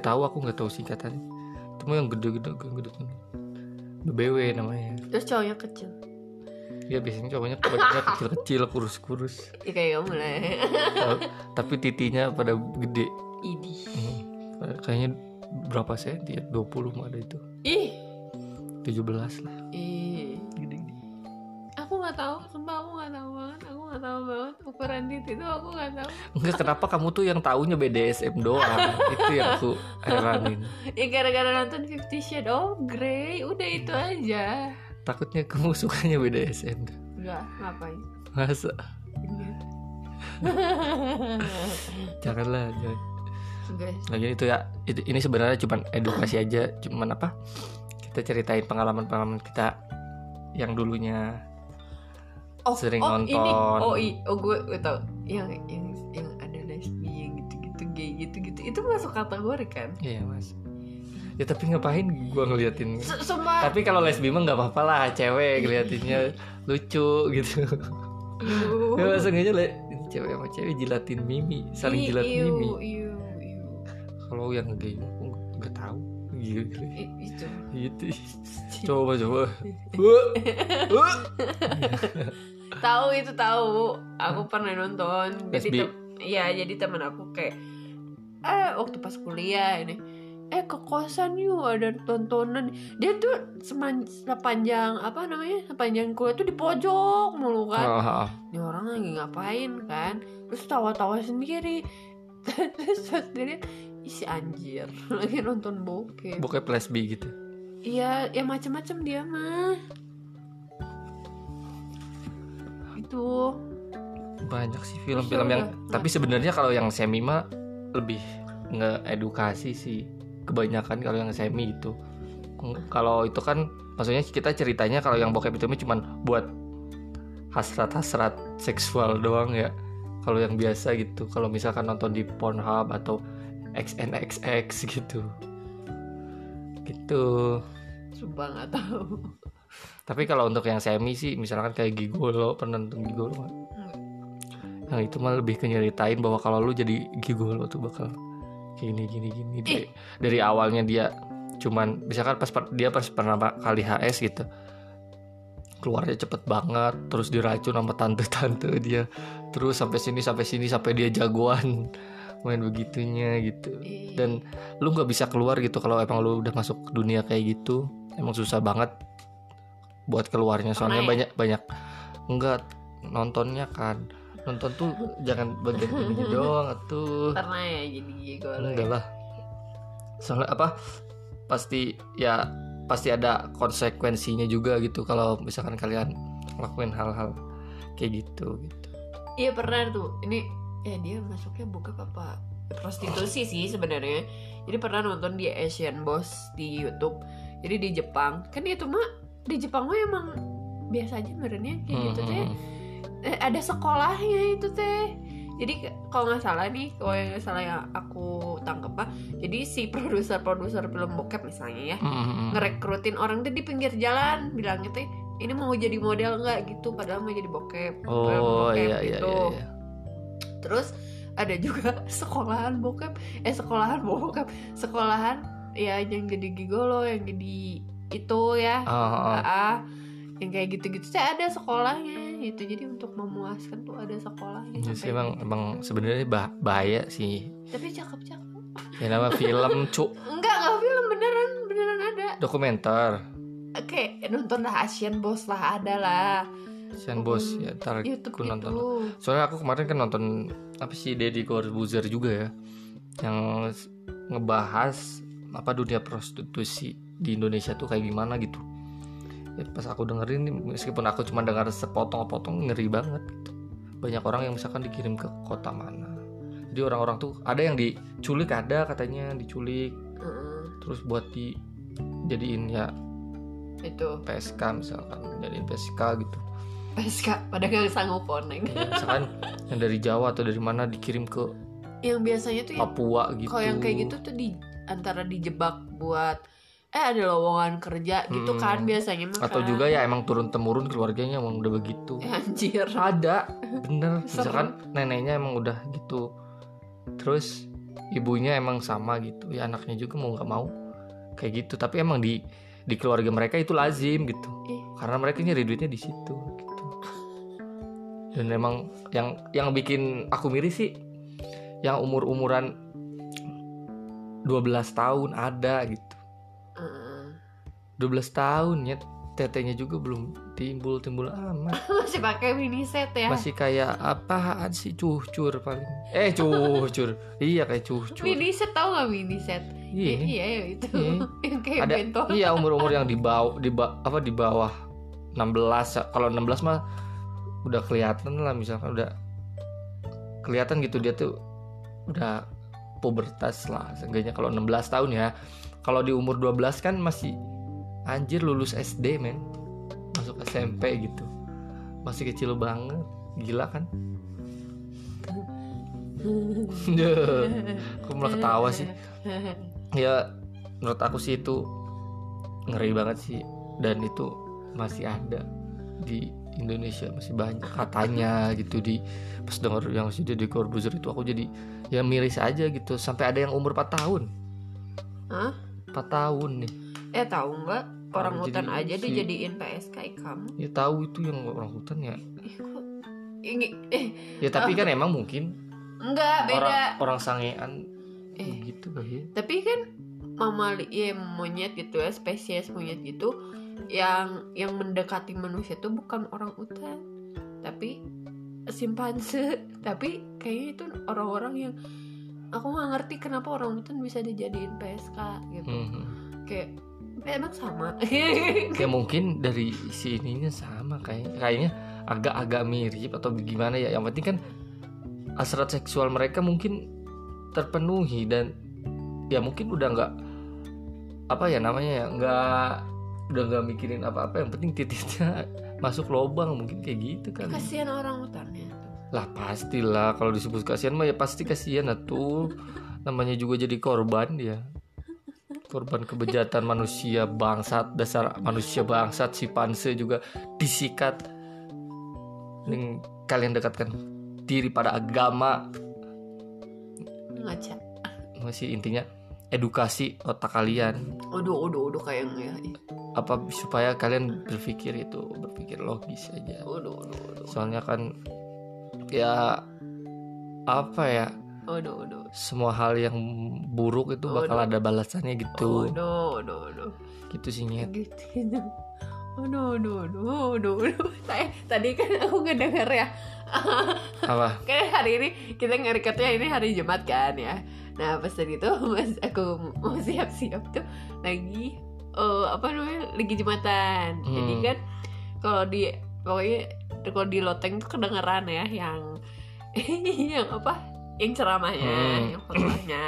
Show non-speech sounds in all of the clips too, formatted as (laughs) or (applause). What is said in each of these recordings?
Gak tahu aku nggak tahu singkatannya. Itu mah yang gede-gede gede BBW namanya. terus cowoknya kecil Ya biasanya cowoknya badannya kecil-kecil, kurus-kurus. ya kayak kamu lah. Ta- Tapi titinya pada gede. Idi Hmm. Kayaknya berapa senti ya? 20 mah ada itu. ih 17 lah. ih Gede-gede. aku nggak tahu sumpah aku nggak tahu banget nggak tahu banget ukuran titik itu aku nggak tahu Enggak kenapa kamu tuh yang taunya BDSM doang. (laughs) itu yang aku heranin. ya gara-gara nonton Fifty Shades of Grey udah itu aja Takutnya kamu (laughs) sukanya BDSM. enggak ngapain Masa? Enggak. Janganlah, jangan. Enggak. Lagi itu ya, itu- ini sebenarnya cuman edukasi aja, cuman apa? Kita ceritain pengalaman-pengalaman kita yang dulunya oh, Sering oh, nonton. ini oh i oh gue gue tau yang yang yang ada lesbi yang gitu-gitu gay gitu-gitu itu masuk kategori kan? Iya mas. Ya tapi ngapain gua ngeliatin? S- Sumpah Tapi kalau lesbi mah nggak apa-apa lah Cewek ngeliatinnya lucu gitu. Ya aja le Cewek sama cewek jilatin mimi Saling jilat Iu, mimi. Kalau yang gay aku nggak tahu. Gitu itu Gitu Coba coba. (laughs) Tahu itu tahu. Aku pernah nonton. Jadi tem- iya jadi teman aku kayak eh waktu pas kuliah ini eh ke kosan yuk ada tontonan. Dia tuh seman sepanjang apa namanya sepanjang kuliah tuh di pojok mulu kan. Ah. ini orang lagi ngapain kan? Terus tawa-tawa sendiri. (laughs) Terus pas dilihat "Ih, si anjir (laughs) lagi nonton bokep. Bokep lesbi gitu iya ya macam-macam dia mah. Itu. Banyak sih film-film yang udah. tapi sebenarnya kalau yang semi mah lebih ngeedukasi sih. Kebanyakan kalau yang semi itu. Kalau itu kan maksudnya kita ceritanya kalau yang bokep itu mah cuman buat hasrat-hasrat seksual doang ya. Kalau yang biasa gitu. Kalau misalkan nonton di Pornhub atau XNXX gitu. Gitu sumpah nggak tahu. Tapi kalau untuk yang semi sih misalkan kayak Gigolo pernah nonton Gigolo nggak? Yang itu mah lebih ke nyeritain bahwa kalau lu jadi gigolo tuh bakal gini gini gini. Dari, dari awalnya dia cuman misalkan pas dia pas pertama kali HS gitu keluarnya cepet banget terus diracun sama tante-tante dia. Terus sampai sini sampai sini sampai dia jagoan (laughs) main begitunya gitu. Dan lu nggak bisa keluar gitu kalau emang lu udah masuk dunia kayak gitu emang susah banget buat keluarnya soalnya Pernah ya? banyak banyak. Enggak nontonnya kan. Nonton tuh jangan bagian ini (laughs) doang tuh pernah ya jadi gigolo enggak lah. Soalnya apa pasti ya pasti ada konsekuensinya juga gitu kalau misalkan kalian lakuin hal-hal kayak gitu gitu. Iya pernah tuh. Ini eh dia masuknya buka apa prostitusi sih sebenarnya. Jadi pernah nonton di Asian Boss di YouTube jadi di Jepang. Kan itu mah di Jepang mah emang biasa aja sebenarnya. Kayak gitu teh. Hmm, Eh, ada sekolahnya itu teh. Jadi kalau nggak salah nih kalau yang nggak salah yang aku tangkep pak jadi si produser produser film bokep misalnya ya hmm, hmm, hmm. ngerekrutin orang tuh di pinggir jalan. Bilangnya teh ini mau jadi model nggak? Gitu padahal mau jadi bokep. Oh bokep iya iya gitu. iya, iya. terus ada juga (laughs) sekolahan bokep. Eh sekolahan bokep. Sekolahan ya yang jadi gigolo yang jadi itu ya. Ah, ah, ah. ah yang kayak gitu-gitu saya ada sekolahnya itu jadi untuk memuaskan tuh ada sekolahnya Jadi sampai emang gitu. emang sebenarnya bah- bahaya sih. Tapi cakep-cakep. Ya nama (laughs) film cuk enggak enggak film beneran beneran ada. Dokumenter. Oke nonton lah Asian Boss lah ada lah. Sian Bos ya ntar YouTube aku nonton. gitu. Soalnya aku kemarin kan nonton apa sih Deddy Corbuzier juga ya. Yang ngebahas apa dunia prostitusi di Indonesia tuh kayak gimana gitu. Ya, pas aku dengerin meskipun aku cuma dengar sepotong-potong ngeri banget gitu. banyak orang yang misalkan dikirim ke kota mana. Jadi orang-orang tuh ada yang diculik ada katanya diculik. Terus buat di jadiin ya itu. PSK misalkan jadiin PSK gitu. PSK pada gak sanggup poneng Ya, misalkan yang dari Jawa atau dari mana dikirim ke yang biasanya tuh yang Papua gitu. kalau yang kayak gitu tuh di antara dijebak buat eh ada lowongan kerja gitu Hmm. kan biasanya mah atau kan. juga ya emang turun temurun keluarganya emang udah begitu. Eh, (laughs) anjir. Ada. Bener. (laughs) Misalkan neneknya emang udah gitu. Terus ibunya emang sama gitu. Ya anaknya juga mau nggak mau. Kayak gitu. Tapi emang di di keluarga mereka itu lazim gitu. Ih. karena mereka nyari duitnya di situ gitu. Dan emang yang yang bikin aku miris sih yang umur umuran 12 tahun ada gitu. Heeh. 12 tahun ya tetenya juga belum timbul timbul amat. (laughs) Masih pakai mini set ya? Masih kayak apaan sih cucur paling. Eh cucur iya kayak cucur mini set tau gak mini set? Iya. Iya iya ya, itu. Iya. (laughs) kayak ada bentol. iya umur umur yang (laughs) di bawah di ba- apa di bawah 16 kalau 16 mah udah kelihatan lah misalkan udah kelihatan gitu dia tuh udah pubertas lah seenggaknya kalau 16 tahun ya. Kalau di umur 12 kan masih anjir lulus SD men. Masuk SMP gitu. Masih kecil banget gila kan? (laughs) Kok malah ketawa sih? Ya menurut aku sih itu ngeri banget sih. Dan itu masih ada di Indonesia masih banyak katanya gitu di pas dengar yang si Deddy Corbuzier itu aku jadi ya miris aja gitu. Sampai ada yang umur 4 tahun. Hah? 4 tahun nih. Eh tahu nggak? Orang Jadi hutan aja si- dijadiin PSK kamu. Ya tahu itu yang orang hutan ya. Kok ini eh. Ya tapi kan (laughs) emang mungkin enggak beda. orang orang sangean Eh. gitu kali ya. Tapi kan mamalia ya, monyet gitu ya spesies monyet gitu yang yang mendekati manusia tuh bukan orang utan tapi simpanse. (laughs) Tapi kayaknya itu orang-orang yang aku nggak ngerti kenapa orang utan bisa dijadiin PSK gitu. Mhm. kayak emang sama? (laughs) Ya mungkin dari si ininya sama kayak kayaknya agak-agak mirip atau gimana ya. Yang penting kan hasrat seksual mereka mungkin terpenuhi dan ya mungkin udah nggak apa ya namanya ya nggak udah nggak mikirin apa-apa yang penting titiknya (laughs) masuk lubang mungkin kayak gitu kan. Kasihan orang utannya tuh lah pastilah. Kalau disebut kasihan mah ya pasti kasihan tuh. Namanya juga jadi korban dia. Korban kebejatan manusia bangsat dasar manusia bangsat si panse juga disikat. Mending kalian dekatkan diri pada agama. Ngaca. Masih intinya edukasi otak kalian. Udah udah udah kayak ya apa supaya kalian berpikir itu berpikir logis aja. Udah udah udah soalnya kan ya apa ya? Udah udah semua hal yang buruk itu bakal ada balasannya gitu. Udah udah udah gitu sih Nyet. gitu gitu. Aduh, aduh, aduh, aduh, aduh. Tadi, tadi kan aku ngedenger ya. (laughs) Apa? Kan hari ini kita ngerekatnya ini hari Jumat kan ya. Nah pas tadi itu mas (laughs) aku mau siap-siap tuh lagi eh, Apa namanya, lagi Jadi Hmm. kan kalau di, pokoknya kalau di loteng tuh kedengeran ya Yang, (laughs) yang apa, yang ceramahnya, Hmm. yang khotbahnya.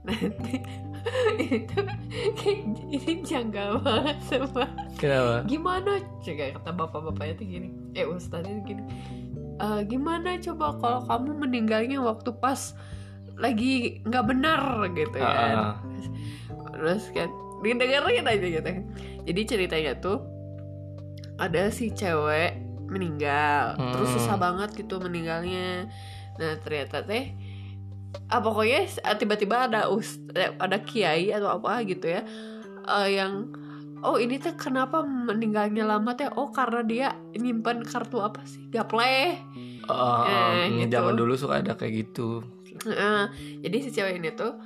Nanti (laughs) itu kayak ini janggal banget sama kenapa? Gimana? Coba kata bapak-bapaknya tuh gini. Eh ustadznya tuh gini. "Eh, gimana coba kalau kamu meninggalnya waktu pas lagi nggak benar gitu kan. Ah. terus kan didengerin aja gitu jadi ceritanya tuh ada si cewek meninggal terus Hmm. susah banget gitu meninggalnya nah ternyata teh ah pokoknya ah, tiba-tiba ada us eh, ada kiai atau apa gitu ya eh, yang oh ini teh kenapa meninggalnya lama teh oh karena dia nyimpan kartu apa sih gaple ah, Eh, hmm, gitu. zaman dulu suka ada kayak gitu Heeh. jadi si cewek ini tuh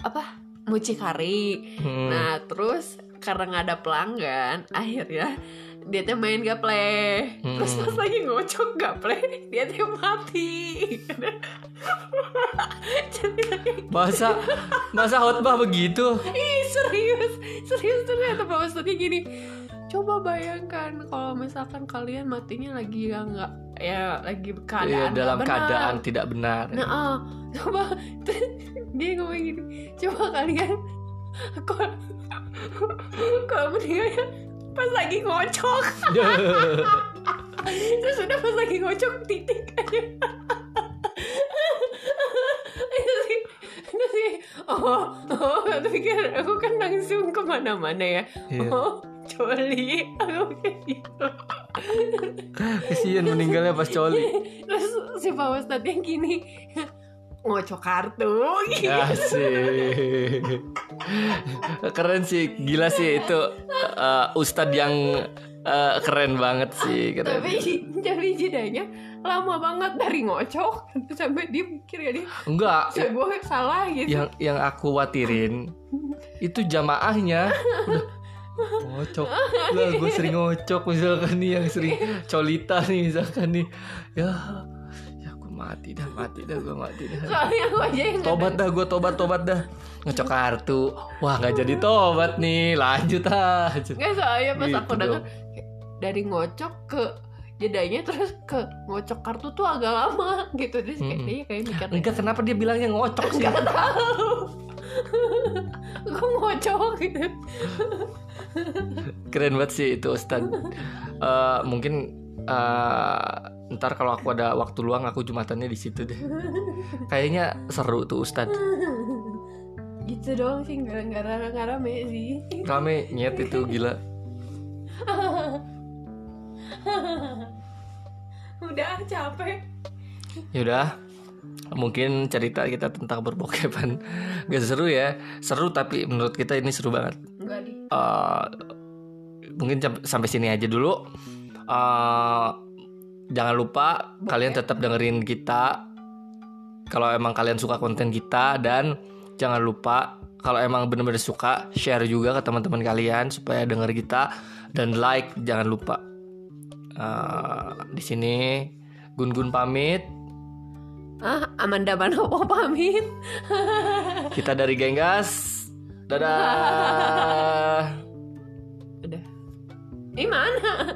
apa mucikari. Hmm. Nah terus karena nggak ada pelanggan Akhirnya dia tuh main gaple. Terus Hmm. pas lagi ngocok gaple Dia tuh mati. (laughs) Ceritanya masa masa khotbah begitu? Ih, serius. Serius ternyata Pak Ustadznya gini Coba bayangkan kalau misalkan kalian matinya lagi ya nggak ya lagi keadaan nggak dalam benar. keadaan tidak benar Nah, ah, coba (laughs) dia ngomong gini, coba kalian (laughs) kalau kalau meninggalnya pas lagi ngocok, (laughs) terus udah pas lagi ngocok titik aja. Oh, oh, aku pikir aku kan langsung ke mana-mana ya. Iya. Oh, coli, (laughs) aku kayak gitu. kesian meninggalnya pas coli (laughs) Terus si Pak Ustadz yang gini ngocok kartu gitu. (laughs) Asik. Keren sih, gila sih itu uh, ustadz yang uh, keren banget sih keren. tapi tapi jedanya lama banget dari ngocok sampai dia mikir ya dia Enggak, saya gue salah gitu yang yang aku khawatirin itu jamaahnya udah ngocok. Lah gue sering ngocok misalkan nih yang sering colita nih misalkan nih. Ya ya gue mati dah mati dah gue mati dah. Soalnya gue aja yang tobat dah gue tobat tobat dah. Ngecok kartu. Wah nggak jadi tobat nih. Lanjut aja nggak soalnya pas Gitu aku kayak dari ngocok ke jedanya terus ke ngocok kartu tuh agak lama gitu. Terus kayak Mm-mm. dia kayak mikir enggak kenapa dia bilangnya ngocok sih? Nggak tahu gue ngocok gitu. Keren banget sih itu Ustad Eh, mungkin eh, ntar kalau aku ada waktu luang aku jumatannya di situ deh. Kayaknya seru tuh Ustad gitu doang sih nggak nggak nggak rame sih. Rame nyet itu gila. Udah capek. Yaudah mungkin cerita kita tentang berbokepan (laughs) gak seru ya. Seru tapi menurut kita ini seru banget. Eh, mungkin sam- sampai sini aja dulu. Eh, jangan lupa kalian tetap dengerin kita kalau emang kalian suka konten kita. Dan jangan lupa kalau emang bener-bener suka share juga ke teman-teman kalian supaya denger kita. Dan like jangan lupa. Eh, di sini Gun-gun pamit ah Amanda Manopo pamit. Kita dari Genggas dadah. (laughs) Udah. Di mana